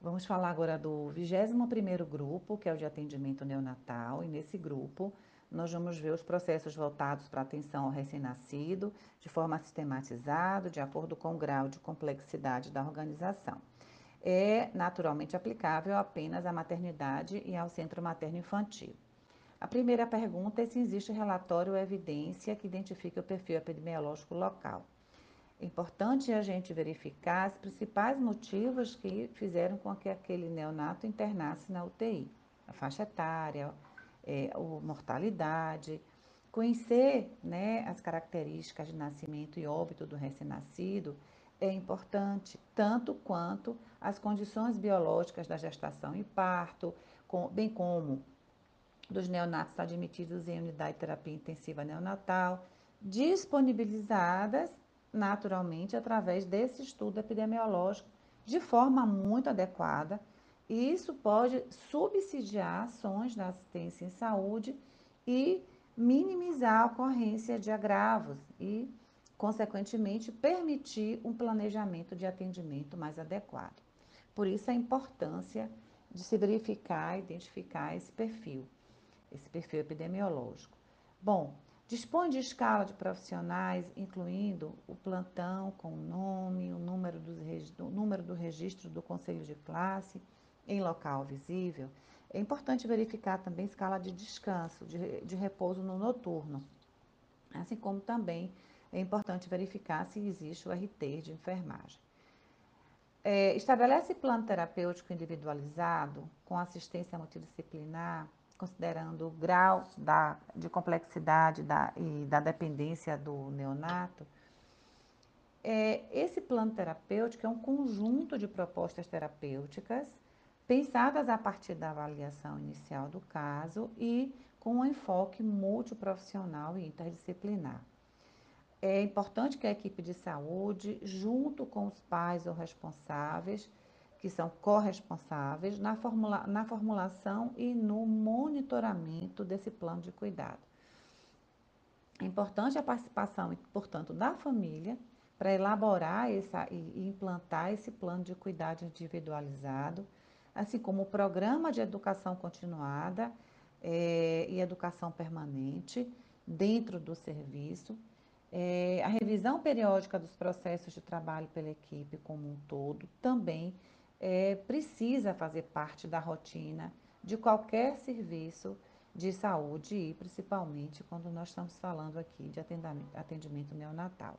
Vamos falar agora do 21º grupo, que é o de atendimento neonatal, e nesse grupo nós vamos ver os processos voltados para atenção ao recém-nascido, de forma sistematizada, de acordo com o grau de complexidade da organização. É naturalmente aplicável apenas à maternidade e ao centro materno-infantil. A primeira pergunta é se existe relatório ou evidência que identifique o perfil epidemiológico local. Importante a gente verificar os principais motivos que fizeram com que aquele neonato internasse na UTI. A faixa etária, é, a mortalidade, conhecer né, as características de nascimento e óbito do recém-nascido é importante, tanto quanto as condições biológicas da gestação e parto, com, bem como dos neonatos admitidos em unidade de terapia intensiva neonatal, disponibilizadas naturalmente através desse estudo epidemiológico de forma muito adequada. E isso pode subsidiar ações da assistência em saúde e minimizar a ocorrência de agravos e, consequentemente, permitir um planejamento de atendimento mais adequado. Por isso a importância de se verificar, identificar esse perfil, esse perfil epidemiológico. Bom, Dispõe de escala de profissionais, incluindo o plantão com o nome, o número, do, o número do registro do conselho de classe em local visível. É importante verificar também escala de descanso, de, de repouso no noturno, assim como também é importante verificar se existe o RT de enfermagem. É, estabelece plano terapêutico individualizado com assistência multidisciplinar considerando o grau da, de complexidade da, e da dependência do neonato, é, esse plano terapêutico é um conjunto de propostas terapêuticas pensadas a partir da avaliação inicial do caso e com um enfoque multiprofissional e interdisciplinar. É importante que a equipe de saúde, junto com os pais ou responsáveis, que são corresponsáveis na, formula, na formulação e no monitoramento desse plano de cuidado. É importante a participação, portanto, da família para elaborar essa, e implantar esse plano de cuidado individualizado, assim como o programa de educação continuada é, e educação permanente dentro do serviço, é, a revisão periódica dos processos de trabalho pela equipe como um todo também é, precisa fazer parte da rotina de qualquer serviço de saúde e principalmente quando nós estamos falando aqui de atendimento, neonatal.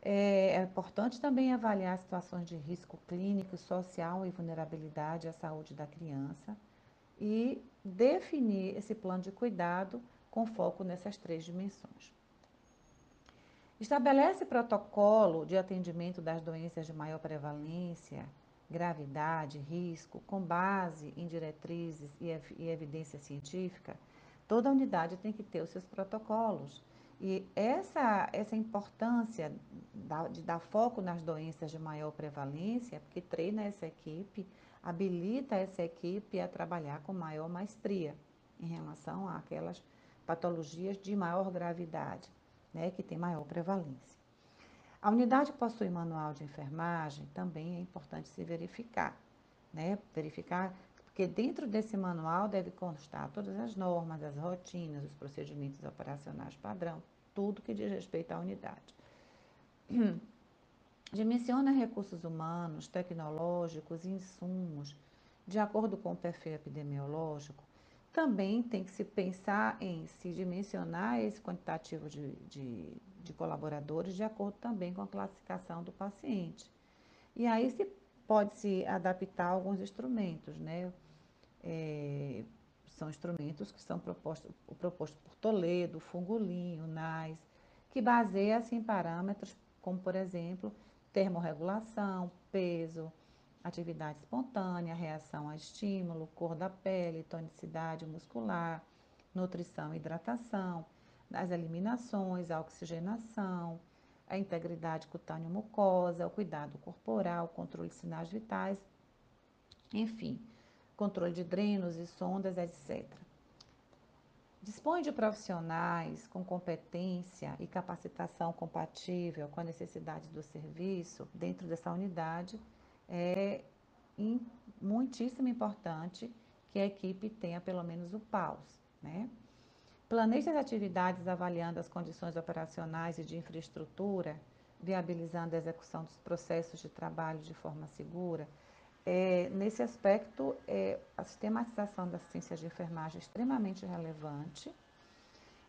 É, é importante também avaliar situações de risco clínico, social e vulnerabilidade à saúde da criança e definir esse plano de cuidado com foco nessas três dimensões. Estabelece protocolo de atendimento das doenças de maior prevalência, gravidade, risco, com base em diretrizes e, e evidência científica. Toda unidade tem que ter os seus protocolos. E essa, essa importância da, de dar foco nas doenças de maior prevalência, porque treina essa equipe, habilita essa equipe a trabalhar com maior maestria em relação àquelas patologias de maior gravidade né, que tem maior prevalência. A unidade possui manual de enfermagem, também é importante se verificar, né? Verificar, porque dentro desse manual deve constar todas as normas, as rotinas, os procedimentos operacionais padrão, tudo que diz respeito à unidade. Dimensiona recursos humanos, tecnológicos e insumos, de acordo com o perfil epidemiológico, também tem que se pensar em se dimensionar esse quantitativo de, de, de colaboradores de acordo também com a classificação do paciente. E aí se pode se adaptar alguns instrumentos, né? É, são instrumentos que são propostos, propostos por Toledo, Fungolinho, NAS, que baseia-se em parâmetros como, por exemplo, termorregulação, peso, atividade espontânea, reação a estímulo, cor da pele, tonicidade muscular, nutrição e hidratação, as eliminações, a oxigenação, a integridade cutâneo-mucosa, o cuidado corporal, controle de sinais vitais, enfim, controle de drenos e sondas, etc. Dispõe de profissionais com competência e capacitação compatível com a necessidade do serviço dentro dessa unidade é muitíssimo importante que a equipe tenha pelo menos o PAUS, né? Planeje as atividades avaliando as condições operacionais e de infraestrutura, viabilizando a execução dos processos de trabalho de forma segura. É, nesse aspecto, é, a sistematização da assistência de enfermagem é extremamente relevante,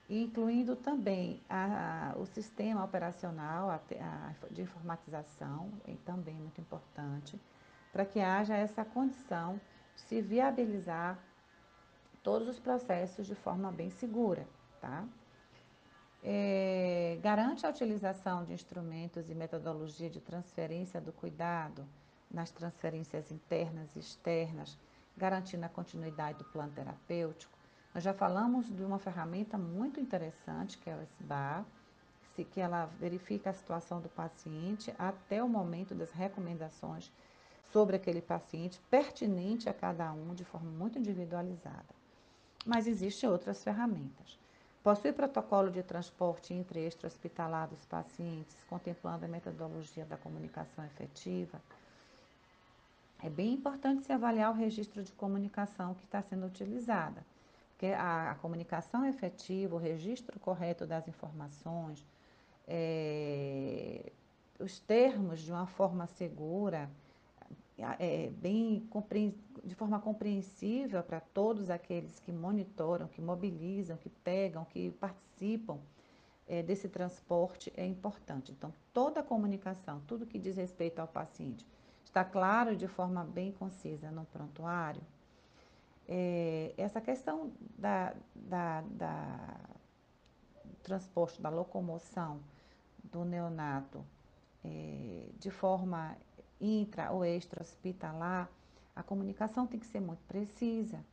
incluindo também a, a, o sistema operacional a, de informatização, é também muito importante, para que haja essa condição de se viabilizar todos os processos de forma bem segura, tá? É, garante a utilização de instrumentos e metodologia de transferência do cuidado nas transferências internas e externas, garantindo a continuidade do plano terapêutico. Nós já falamos de uma ferramenta muito interessante, que é o SBA, que ela verifica a situação do paciente até o momento das recomendações sobre aquele paciente, pertinente a cada um, de forma muito individualizada mas existem outras ferramentas. Possui protocolo de transporte entre extra-hospitalar dos pacientes, contemplando a metodologia da comunicação efetiva. É bem importante se avaliar o registro de comunicação que está sendo utilizada, porque a, a comunicação efetiva, o registro correto das informações, é, os termos de uma forma segura, é, bem de forma compreensível para todos aqueles que monitoram, que mobilizam, que pegam, que participam é, desse transporte é importante. Então, toda a comunicação, tudo que diz respeito ao paciente, está claro de forma bem concisa no prontuário. É, essa questão da, da, da transporte, da locomoção do neonato é, de forma intra ou extra-hospitalar, a comunicação tem que ser muito precisa.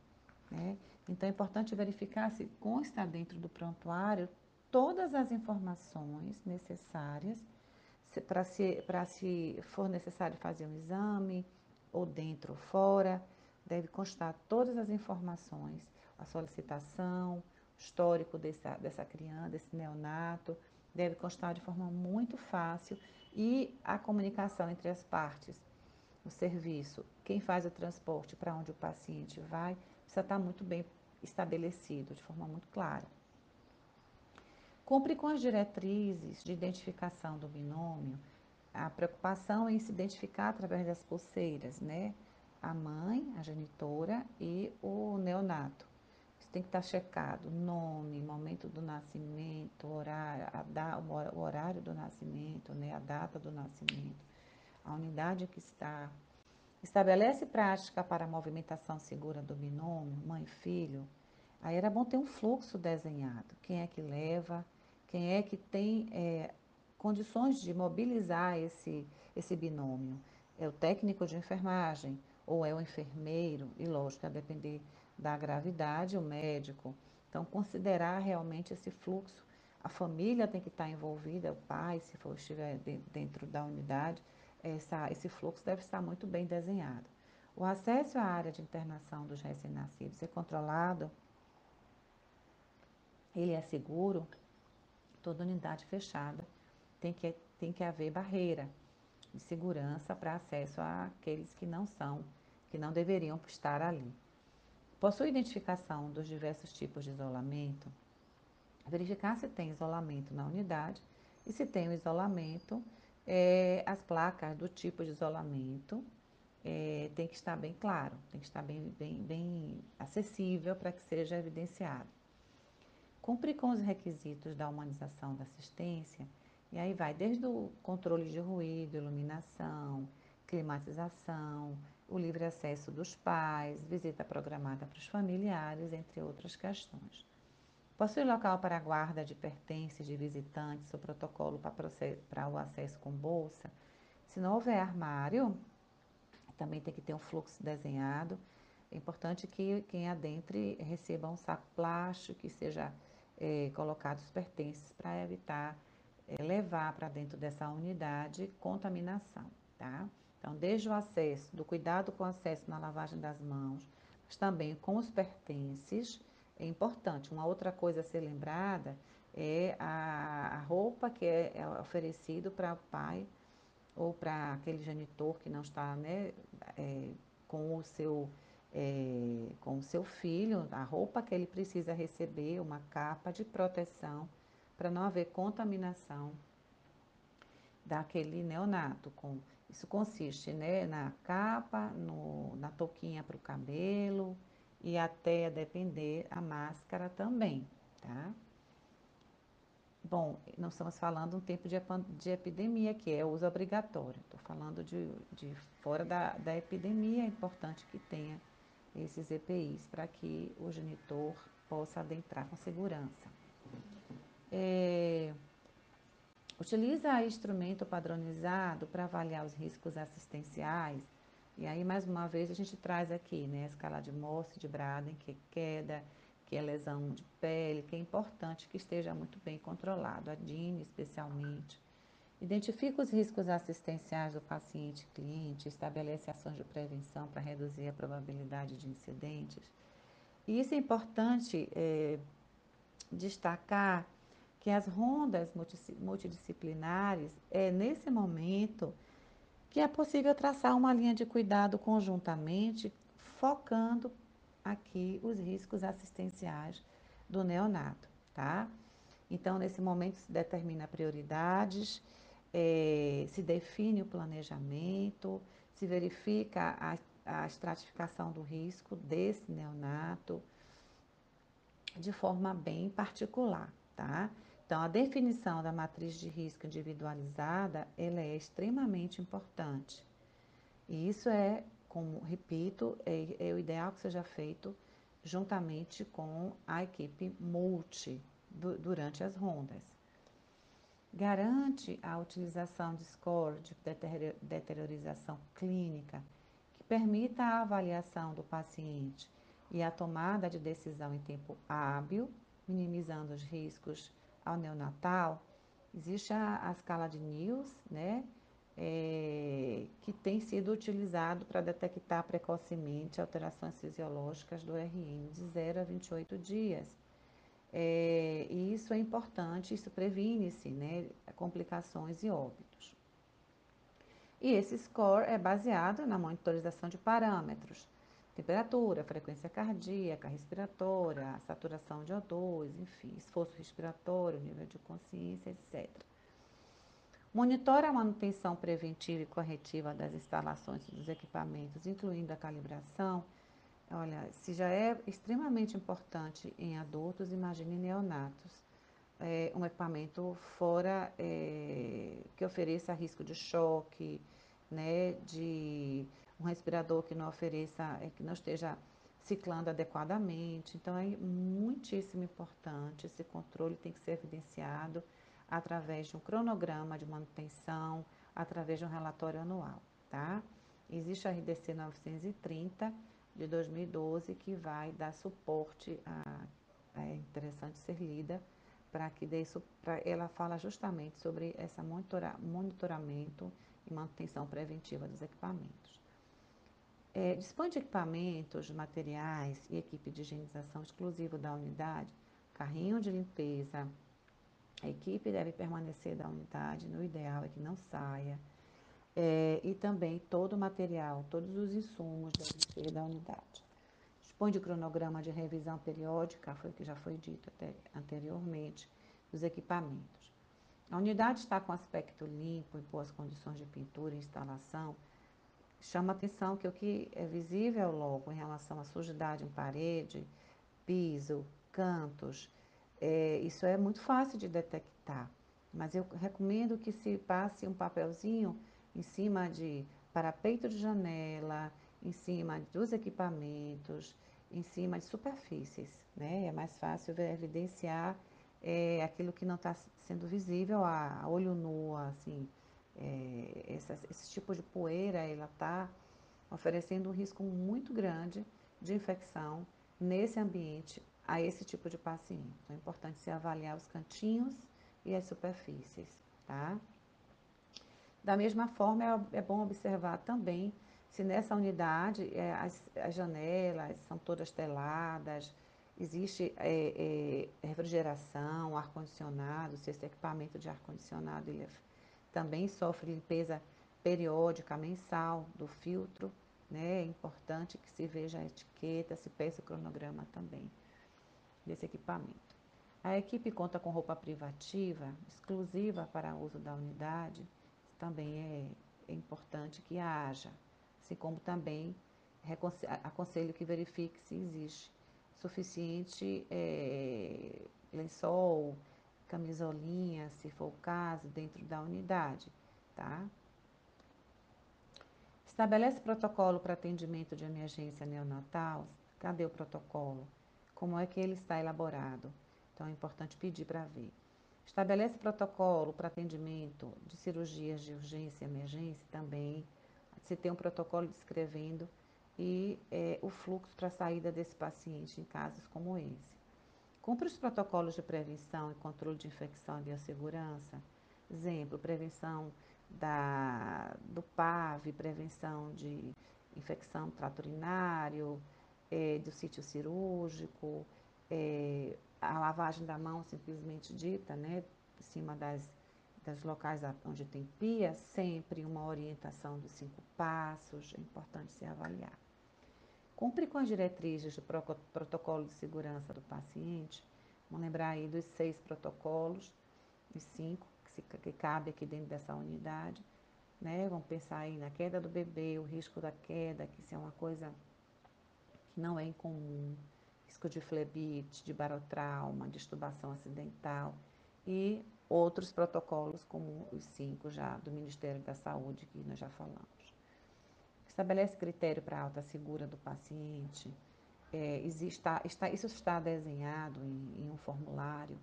Né? Então, é importante verificar se consta dentro do prontuário todas as informações necessárias para se, se for necessário fazer um exame, ou dentro ou fora, deve constar todas as informações, a solicitação, histórico dessa, dessa criança, desse neonato, deve constar de forma muito fácil e a comunicação entre as partes, o serviço, quem faz o transporte para onde o paciente vai, precisa estar muito bem estabelecido, de forma muito clara. Cumpre com as diretrizes de identificação do binômio, a preocupação em se identificar através das pulseiras, né? A mãe, a genitora e o neonato tem que estar checado nome, momento do nascimento, horário, da, o horário do nascimento, né, a data do nascimento, a unidade que está. Estabelece prática para a movimentação segura do binômio, mãe e filho. Aí era bom ter um fluxo desenhado. Quem é que leva, quem é que tem é, condições de mobilizar esse, esse binômio. É o técnico de enfermagem ou é o enfermeiro, e lógico, a depender da gravidade, o médico. Então, considerar realmente esse fluxo. A família tem que estar envolvida, o pai, se for estiver dentro da unidade, essa, esse fluxo deve estar muito bem desenhado. O acesso à área de internação dos recém-nascidos é controlado, ele é seguro, toda unidade fechada tem que, tem que haver barreira de segurança para acesso àqueles que não são, que não deveriam estar ali. Possui identificação dos diversos tipos de isolamento, verificar se tem isolamento na unidade e se tem o isolamento, é, as placas do tipo de isolamento é, tem que estar bem claro, tem que estar bem, bem, bem acessível para que seja evidenciado. Cumprir com os requisitos da humanização da assistência, e aí vai desde o controle de ruído, iluminação, climatização, o livre acesso dos pais, visita programada para os familiares, entre outras questões. Possui local para guarda de pertences de visitantes, o protocolo para o acesso com bolsa. Se não houver armário, também tem que ter um fluxo desenhado. É importante que quem adentre receba um saco plástico que seja é, colocado os pertences para evitar é, levar para dentro dessa unidade contaminação, tá? Então, desde o acesso, do cuidado com o acesso na lavagem das mãos, mas também com os pertences, é importante. Uma outra coisa a ser lembrada é a, a roupa que é, é oferecido para o pai ou para aquele genitor que não está né, é, com o seu é, com o seu filho, a roupa que ele precisa receber, uma capa de proteção para não haver contaminação daquele neonato. Com, isso consiste né, na capa, no, na touquinha para o cabelo e até depender a máscara também, tá? Bom, nós estamos falando um tempo de, de epidemia, que é uso obrigatório. Estou falando de, de fora da, da epidemia, é importante que tenha esses EPIs para que o genitor possa adentrar com segurança. É, utiliza instrumento padronizado para avaliar os riscos assistenciais. E aí, mais uma vez, a gente traz aqui né, a escala de Morse, de Braden, que é queda, que é lesão de pele, que é importante que esteja muito bem controlado, a DIN especialmente. Identifica os riscos assistenciais do paciente cliente, estabelece ações de prevenção para reduzir a probabilidade de incidentes. E isso é importante é, destacar que as rondas multidisciplinares é nesse momento que é possível traçar uma linha de cuidado conjuntamente, focando aqui os riscos assistenciais do neonato, tá? Então, nesse momento se determina prioridades, é, se define o planejamento, se verifica a, a estratificação do risco desse neonato de forma bem particular, tá? Então, a definição da matriz de risco individualizada, ela é extremamente importante. E isso é como repito, é, é o ideal que seja feito juntamente com a equipe multi do, durante as rondas. Garante a utilização de score de deteriorização clínica que permita a avaliação do paciente e a tomada de decisão em tempo hábil, minimizando os riscos ao neonatal. Existe a, a escala de NILS, né? é, que tem sido utilizado para detectar precocemente alterações fisiológicas do RN de 0 a 28 dias. É, e isso é importante, isso previne-se né, complicações e óbitos. E esse score é baseado na monitorização de parâmetros, temperatura, frequência cardíaca, respiratória, saturação de O2, enfim, esforço respiratório, nível de consciência, etc. Monitora a manutenção preventiva e corretiva das instalações e dos equipamentos, incluindo a calibração. Olha, se já é extremamente importante em adultos, imagine neonatos. É, um equipamento fora é, que ofereça risco de choque, né, de um respirador que não ofereça, é, que não esteja ciclando adequadamente. Então é muitíssimo importante, esse controle tem que ser evidenciado através de um cronograma de manutenção, através de um relatório anual, tá? Existe a RDC 930 de 2012 que vai dar suporte a, é interessante ser lida para que dê isso, pra, ela fala justamente sobre esse monitora, monitoramento e manutenção preventiva dos equipamentos. É, dispõe de equipamentos, materiais e equipe de higienização exclusivo da unidade, carrinho de limpeza, a equipe deve permanecer da unidade, no ideal é que não saia. É, e também todo o material, todos os insumos devem ser da unidade. Dispõe de cronograma de revisão periódica, foi o que já foi dito até anteriormente, dos equipamentos. A unidade está com aspecto limpo, em boas condições de pintura e instalação. Chama atenção que o que é visível logo em relação à sujidade em parede, piso, cantos, é, isso é muito fácil de detectar, mas eu recomendo que se passe um papelzinho em cima de parapeito de janela, em cima dos equipamentos, em cima de superfícies, né? É mais fácil evidenciar é, aquilo que não está sendo visível a, olho nu, assim. É, esse, esse tipo de poeira, ela está oferecendo um risco muito grande de infecção nesse ambiente a esse tipo de paciente. Então, é importante se avaliar os cantinhos e as superfícies, tá? Da mesma forma, é, é bom observar também se nessa unidade é, as, as, janelas são todas teladas, existe é, é, refrigeração, ar-condicionado, se esse equipamento de ar-condicionado ele também sofre limpeza periódica, mensal, do filtro, né? É importante que se veja a etiqueta, se peça o cronograma também desse equipamento. A equipe conta com roupa privativa, exclusiva para uso da unidade, também é, é importante que haja, assim como também aconselho que verifique se existe suficiente é, lençol, camisolinha, se for o caso, dentro da unidade, tá? Estabelece protocolo para atendimento de emergência neonatal. Cadê o protocolo? Como é que ele está elaborado? Então é importante pedir para ver. Estabelece protocolo para atendimento de cirurgias de urgência e emergência também. Você tem um protocolo descrevendo e é, o fluxo para saída desse paciente em casos como esse. Cumpre os protocolos de prevenção e controle de infecção e biossegurança. Exemplo, prevenção da, do PAV, prevenção de infecção urinário, é, do sítio cirúrgico, é, a lavagem da mão simplesmente dita, né, em cima das, das locais onde tem pia, sempre uma orientação dos cinco passos, é importante se avaliar. Cumpre com as diretrizes do protocolo de segurança do paciente, vamos lembrar aí dos seis protocolos, os cinco que, se, que cabe aqui dentro dessa unidade, né? Vamos pensar aí na queda do bebê, o risco da queda, que isso é uma coisa que não é incomum, risco de flebite, de barotrauma, de acidental e outros protocolos como os cinco já do Ministério da Saúde que nós já falamos. Estabelece critério para alta segura do paciente. É, existe, está, isso está desenhado em, em um formulário,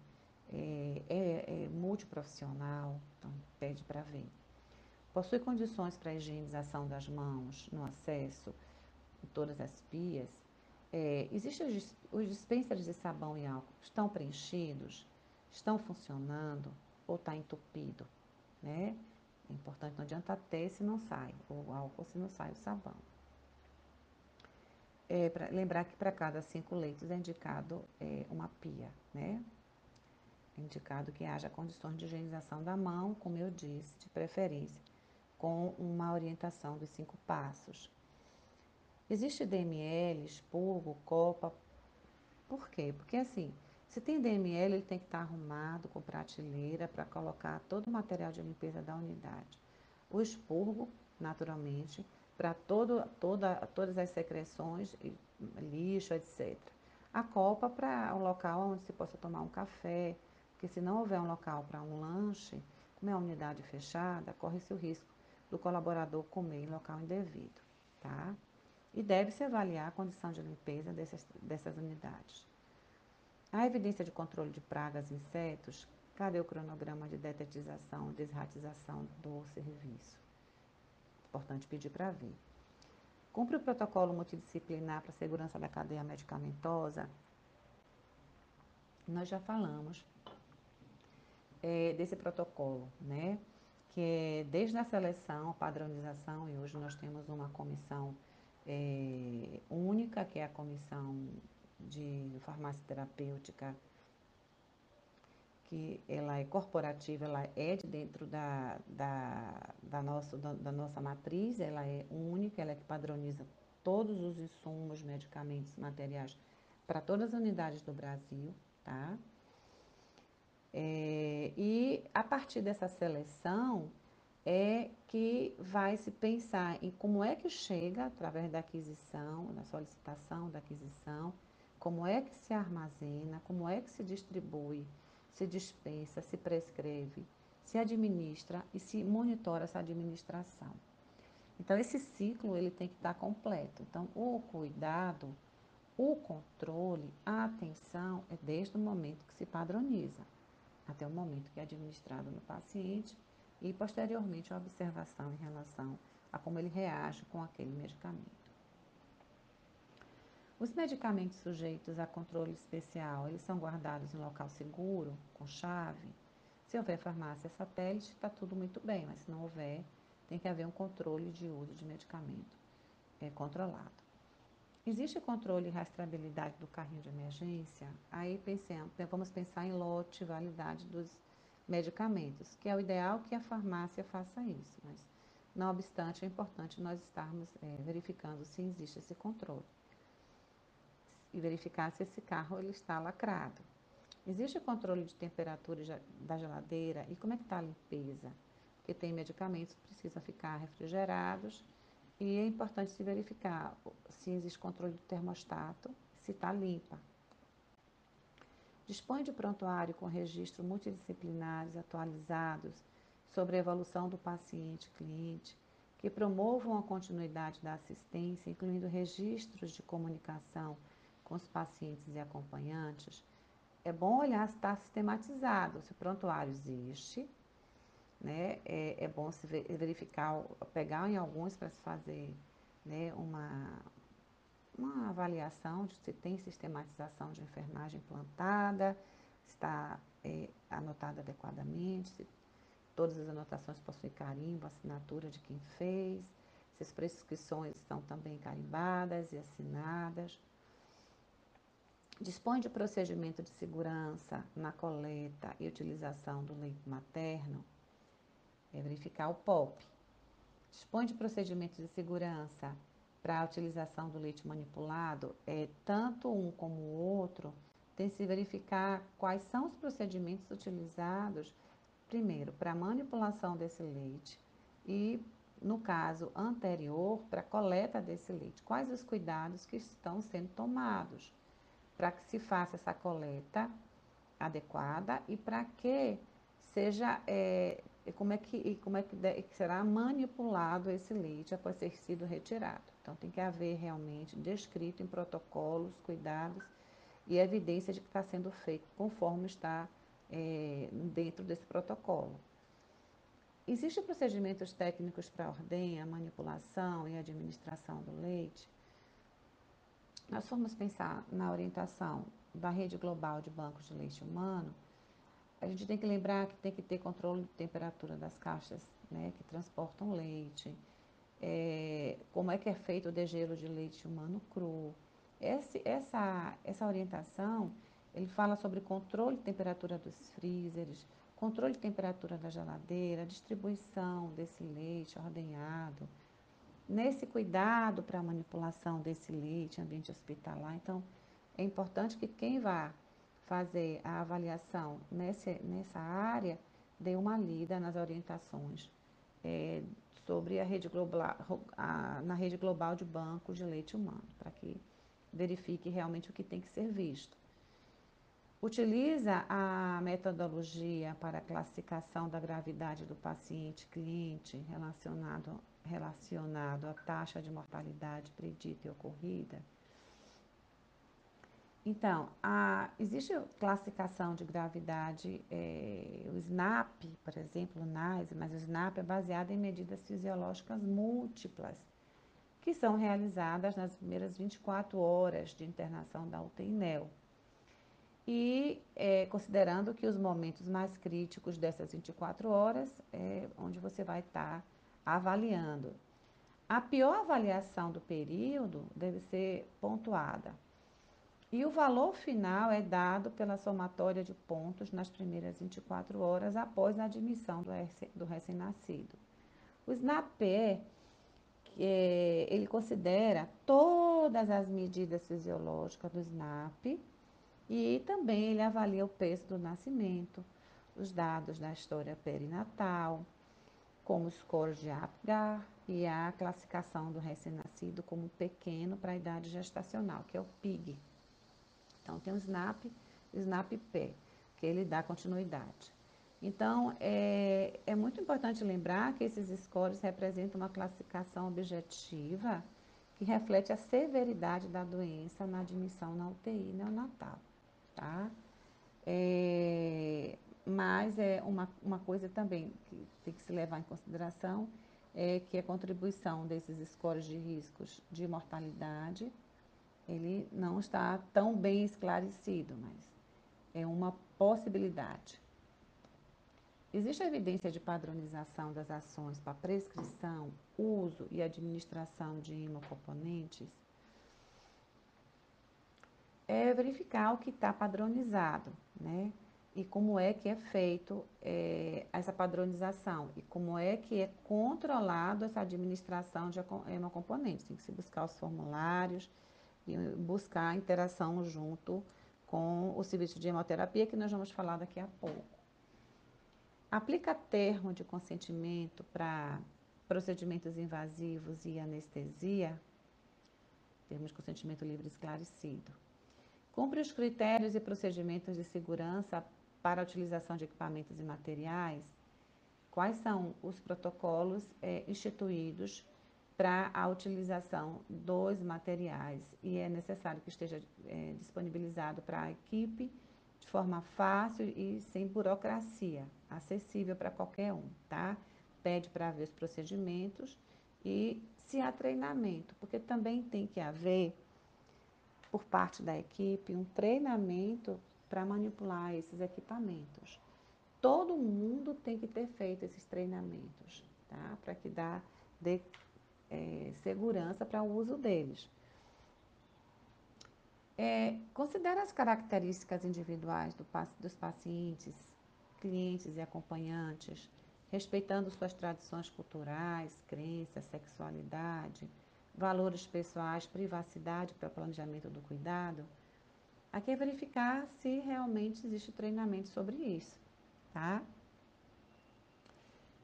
é, é, é multiprofissional, então pede para ver. Possui condições para a higienização das mãos no acesso em todas as pias, é, Existem os, os dispensers de sabão e álcool, estão preenchidos, estão funcionando ou está entupido, né? É importante, não adianta ter se não sai, o álcool se não sai o sabão. É, pra, lembrar que para cada cinco leitos é indicado é, uma pia, né? É indicado que haja condições de higienização da mão, como eu disse, de preferência, com uma orientação dos cinco passos. Existe DML, expurgo, copa. Por quê? Porque assim, se tem DML, ele tem que estar arrumado com prateleira para colocar todo o material de limpeza da unidade. O expurgo, naturalmente, para todo, toda, todas as secreções, lixo, etc. A copa para um local onde se possa tomar um café, porque se não houver um local para um lanche, como é uma unidade fechada, corre-se o risco do colaborador comer em local indevido, tá? e deve-se avaliar a condição de limpeza dessas, dessas unidades. A evidência de controle de pragas e insetos, cadê o cronograma de detetização desratização do serviço? Importante pedir para ver. Cumpre o protocolo multidisciplinar para a segurança da cadeia medicamentosa? Nós já falamos é, desse protocolo, né? Que é desde a seleção, padronização, e hoje nós temos uma comissão é, única, que é a comissão de farmácia terapêutica, que ela é corporativa, ela é de dentro da, da, da, nossa, da, da nossa matriz, ela é única, ela é que padroniza todos os insumos, medicamentos, materiais para todas as unidades do Brasil, tá? É, e a partir dessa seleção, é que vai se pensar em como é que chega através da aquisição, da solicitação da aquisição, como é que se armazena, como é que se distribui, se dispensa, se prescreve, se administra e se monitora essa administração. Então esse ciclo ele tem que estar completo. Então o cuidado, o controle, a atenção é desde o momento que se padroniza até o momento que é administrado no paciente e posteriormente a observação em relação a como ele reage com aquele medicamento. Os medicamentos sujeitos a controle especial, eles são guardados em local seguro, com chave. Se houver farmácia satélite, está tudo muito bem, mas se não houver, tem que haver um controle de uso de medicamento é, controlado. Existe controle e rastreabilidade do carrinho de emergência? Aí pensamos, vamos pensar em lote, validade dos medicamentos, que é o ideal que a farmácia faça isso, mas Não obstante, é importante nós estarmos é, verificando se existe esse controle e verificar se esse carro ele está lacrado. Existe controle de temperatura da geladeira e como é que está a limpeza? Porque tem medicamentos que precisam ficar refrigerados e é importante se verificar se existe controle do termostato, se está limpa. Dispõe de prontuário com registros multidisciplinares atualizados sobre a evolução do paciente-cliente, que promovam a continuidade da assistência, incluindo registros de comunicação com os pacientes e acompanhantes, é bom olhar se está sistematizado, se o prontuário existe, né? É, é bom se verificar, pegar em alguns para se fazer né, uma, uma avaliação de se tem sistematização de enfermagem implantada, se está é, anotada adequadamente, se todas as anotações possuem carimbo, assinatura de quem fez, se as prescrições estão também carimbadas e assinadas. Dispõe de procedimento de segurança na coleta e utilização do leite materno. É verificar o POP. Dispõe de procedimento de segurança para a utilização do leite manipulado. É tanto um como o outro. Tem se verificar quais são os procedimentos utilizados, primeiro, para a manipulação desse leite e, no caso anterior, para a coleta desse leite. Quais os cuidados que estão sendo tomados? Para que se faça essa coleta adequada e para que seja é, como é que como é que, que será manipulado esse leite após ter sido retirado. Então tem que haver realmente descrito em protocolos, cuidados e evidência de que está sendo feito conforme está é, dentro desse protocolo. Existem procedimentos técnicos para a manipulação e administração do leite? Nós formos pensar na orientação da rede global de bancos de leite humano, a gente tem que lembrar que tem que ter controle de temperatura das caixas né, que transportam leite, é, como é que é feito o degelo de leite humano cru. Esse, essa, essa orientação, ele fala sobre controle de temperatura dos freezers, controle de temperatura da geladeira, distribuição desse leite ordenhado, nesse cuidado para a manipulação desse leite ambiente hospitalar. Então, é importante que quem vá fazer a avaliação nessa, nessa área dê uma lida nas orientações é, sobre a rede global, a, na rede global de bancos de leite humano, para que verifique realmente o que tem que ser visto. Utiliza a metodologia para classificação da gravidade do paciente cliente relacionado relacionado à taxa de mortalidade predita e ocorrida? Então, a, existe classificação de gravidade, é, o SNAP, por exemplo, o NICE, mas o SNAP é baseado em medidas fisiológicas múltiplas, que são realizadas nas primeiras 24 horas de internação da UTI NEL. E é, considerando que os momentos mais críticos dessas 24 horas é onde você vai estar tá avaliando. A pior avaliação do período deve ser pontuada. E o valor final é dado pela somatória de pontos nas primeiras 24 horas após a admissão do recém-nascido. O SNAP, é, ele considera todas as medidas fisiológicas do SNAP e também ele avalia o peso do nascimento, os dados da história perinatal, como os scores de APGAR e a classificação do recém-nascido como pequeno para a idade gestacional, que é o PIG. Então, tem o SNAP e o SNAP-P, que ele dá continuidade. Então, é, é muito importante lembrar que esses scores representam uma classificação objetiva que reflete a severidade da doença na admissão na UTI neonatal, tá? É, mas é uma, uma coisa também que tem que se levar em consideração é que a contribuição desses scores de riscos de mortalidade, ele não está tão bem esclarecido, mas é uma possibilidade. Existe evidência de padronização das ações para prescrição, uso e administração de imocomponentes? É verificar o que está padronizado, né? E como é que é feito é, essa padronização e como é que é controlado essa administração de hemocomponentes. Tem que se buscar os formulários e buscar a interação junto com o serviço de hemoterapia, que nós vamos falar daqui a pouco. Aplica termo de consentimento para procedimentos invasivos e anestesia, termos de consentimento livre esclarecido. Cumpre os critérios e procedimentos de segurança para a utilização de equipamentos e materiais, quais são os protocolos é, instituídos para a utilização dos materiais e é necessário que esteja é, disponibilizado para a equipe de forma fácil e sem burocracia, acessível para qualquer um, tá? Pede para ver os procedimentos e se há treinamento, porque também tem que haver, por parte da equipe, um treinamento para manipular esses equipamentos. Todo mundo tem que ter feito esses treinamentos, tá? Para que dá, dê é, segurança para o uso deles. É, considera as características individuais do, dos pacientes, clientes e acompanhantes, respeitando suas tradições culturais, crenças, sexualidade, valores pessoais, privacidade para planejamento do cuidado Aqui é verificar se realmente existe treinamento sobre isso, tá?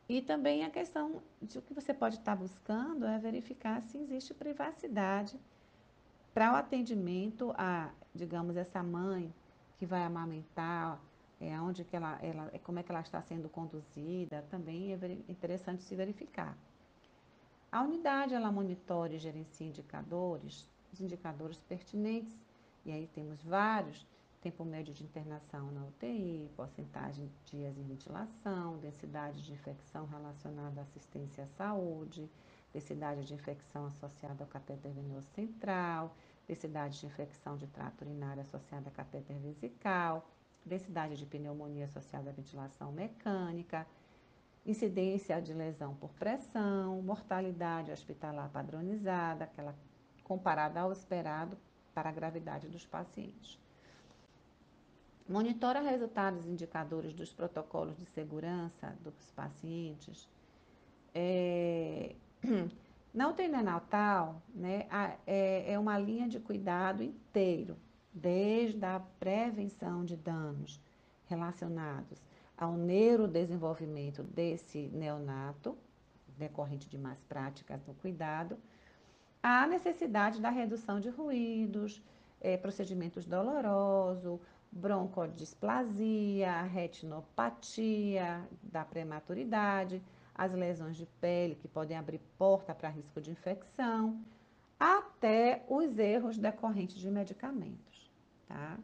E também a questão de o que você pode estar buscando é verificar se existe privacidade para o atendimento a, digamos, essa mãe que vai amamentar, é, onde que ela, ela, é, como é que ela está sendo conduzida, também é interessante se verificar. A unidade, ela monitora e gerencia indicadores, os indicadores pertinentes e aí temos vários, tempo médio de internação na UTI, porcentagem de dias em ventilação, densidade de infecção relacionada à assistência à saúde, densidade de infecção associada ao catéter venoso central, densidade de infecção de trato urinário associada a catéter vesical, densidade de pneumonia associada à ventilação mecânica, incidência de lesão por pressão, mortalidade hospitalar padronizada, aquela comparada ao esperado para a gravidade dos pacientes. Monitora resultados indicadores dos protocolos de segurança dos pacientes. É, na UTI neonatal, né, é, é uma linha de cuidado inteiro, desde a prevenção de danos relacionados ao neurodesenvolvimento desse neonato, decorrente de más práticas no cuidado, a necessidade da redução de ruídos, é, procedimentos dolorosos, broncodisplasia, retinopatia da prematuridade, as lesões de pele que podem abrir porta para risco de infecção, até os erros decorrentes de medicamentos, tá?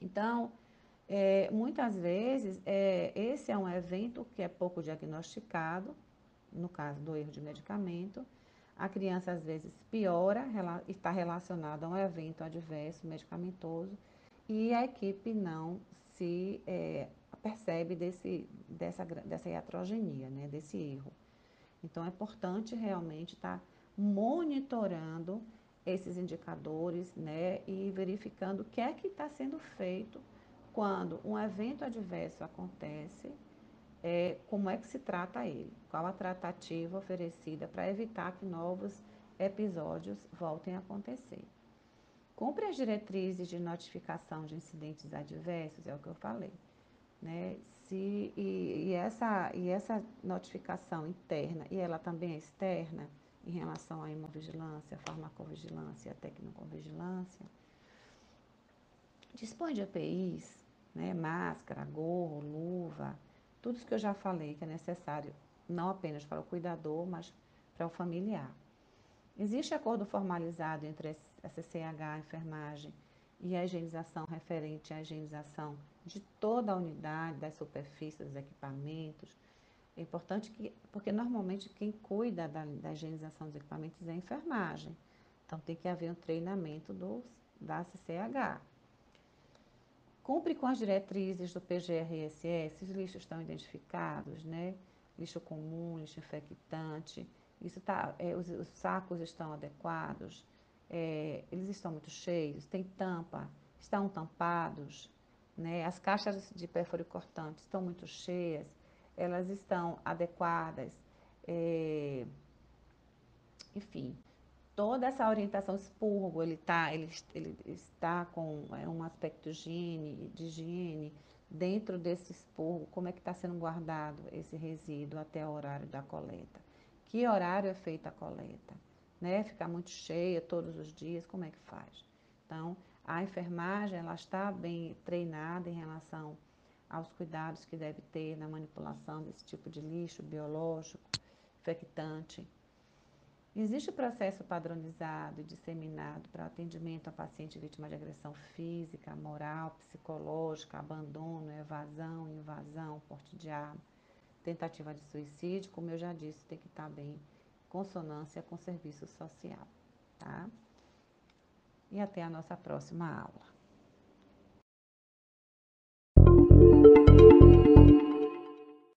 Então, é, muitas vezes, é, esse é um evento que é pouco diagnosticado, no caso do erro de medicamento, a criança às vezes piora, está relacionada a um evento adverso medicamentoso e a equipe não se é, percebe desse, dessa, dessa iatrogenia, né, desse erro. Então é importante realmente estar tá monitorando esses indicadores né, e verificando o que é que está sendo feito quando um evento adverso acontece é, como é que se trata ele, qual a tratativa oferecida para evitar que novos episódios voltem a acontecer. Cumpre as diretrizes de notificação de incidentes adversos, é o que eu falei. Né? Se, e, e, essa, e essa notificação interna, e ela também é externa, em relação à imovigilância, farmacovigilância, tecnicovigilância, dispõe de EPIs, né? máscara, gorro, luva, tudo isso que eu já falei que é necessário, não apenas para o cuidador, mas para o familiar. Existe acordo formalizado entre a CCH, a enfermagem e a higienização referente à higienização de toda a unidade, das superfícies, dos equipamentos. É importante que, porque normalmente quem cuida da, da higienização dos equipamentos é a enfermagem. Então tem que haver um treinamento dos, da CCH. Cumpre com as diretrizes do PGRSS, os lixos estão identificados, né? Lixo comum, lixo infectante, isso tá, é, os, os, sacos estão adequados, é, eles estão muito cheios, tem tampa, estão tampados, né? As caixas de pérfuro cortante estão muito cheias, elas estão adequadas, é, enfim, toda essa orientação expurgo, ele, tá, ele, ele está com é, um aspecto higiene, de higiene dentro desse expurgo, como é que está sendo guardado esse resíduo até o horário da coleta. Que horário é feita a coleta? Né? Ficar muito cheia todos os dias, como é que faz? Então, a enfermagem ela está bem treinada em relação aos cuidados que deve ter na manipulação desse tipo de lixo biológico, infectante. Existe processo padronizado e disseminado para atendimento a paciente vítima de agressão física, moral, psicológica, abandono, evasão, invasão, porte de arma, tentativa de suicídio, como eu já disse, tem que estar bem em consonância com o serviço social, tá? E até a nossa próxima aula.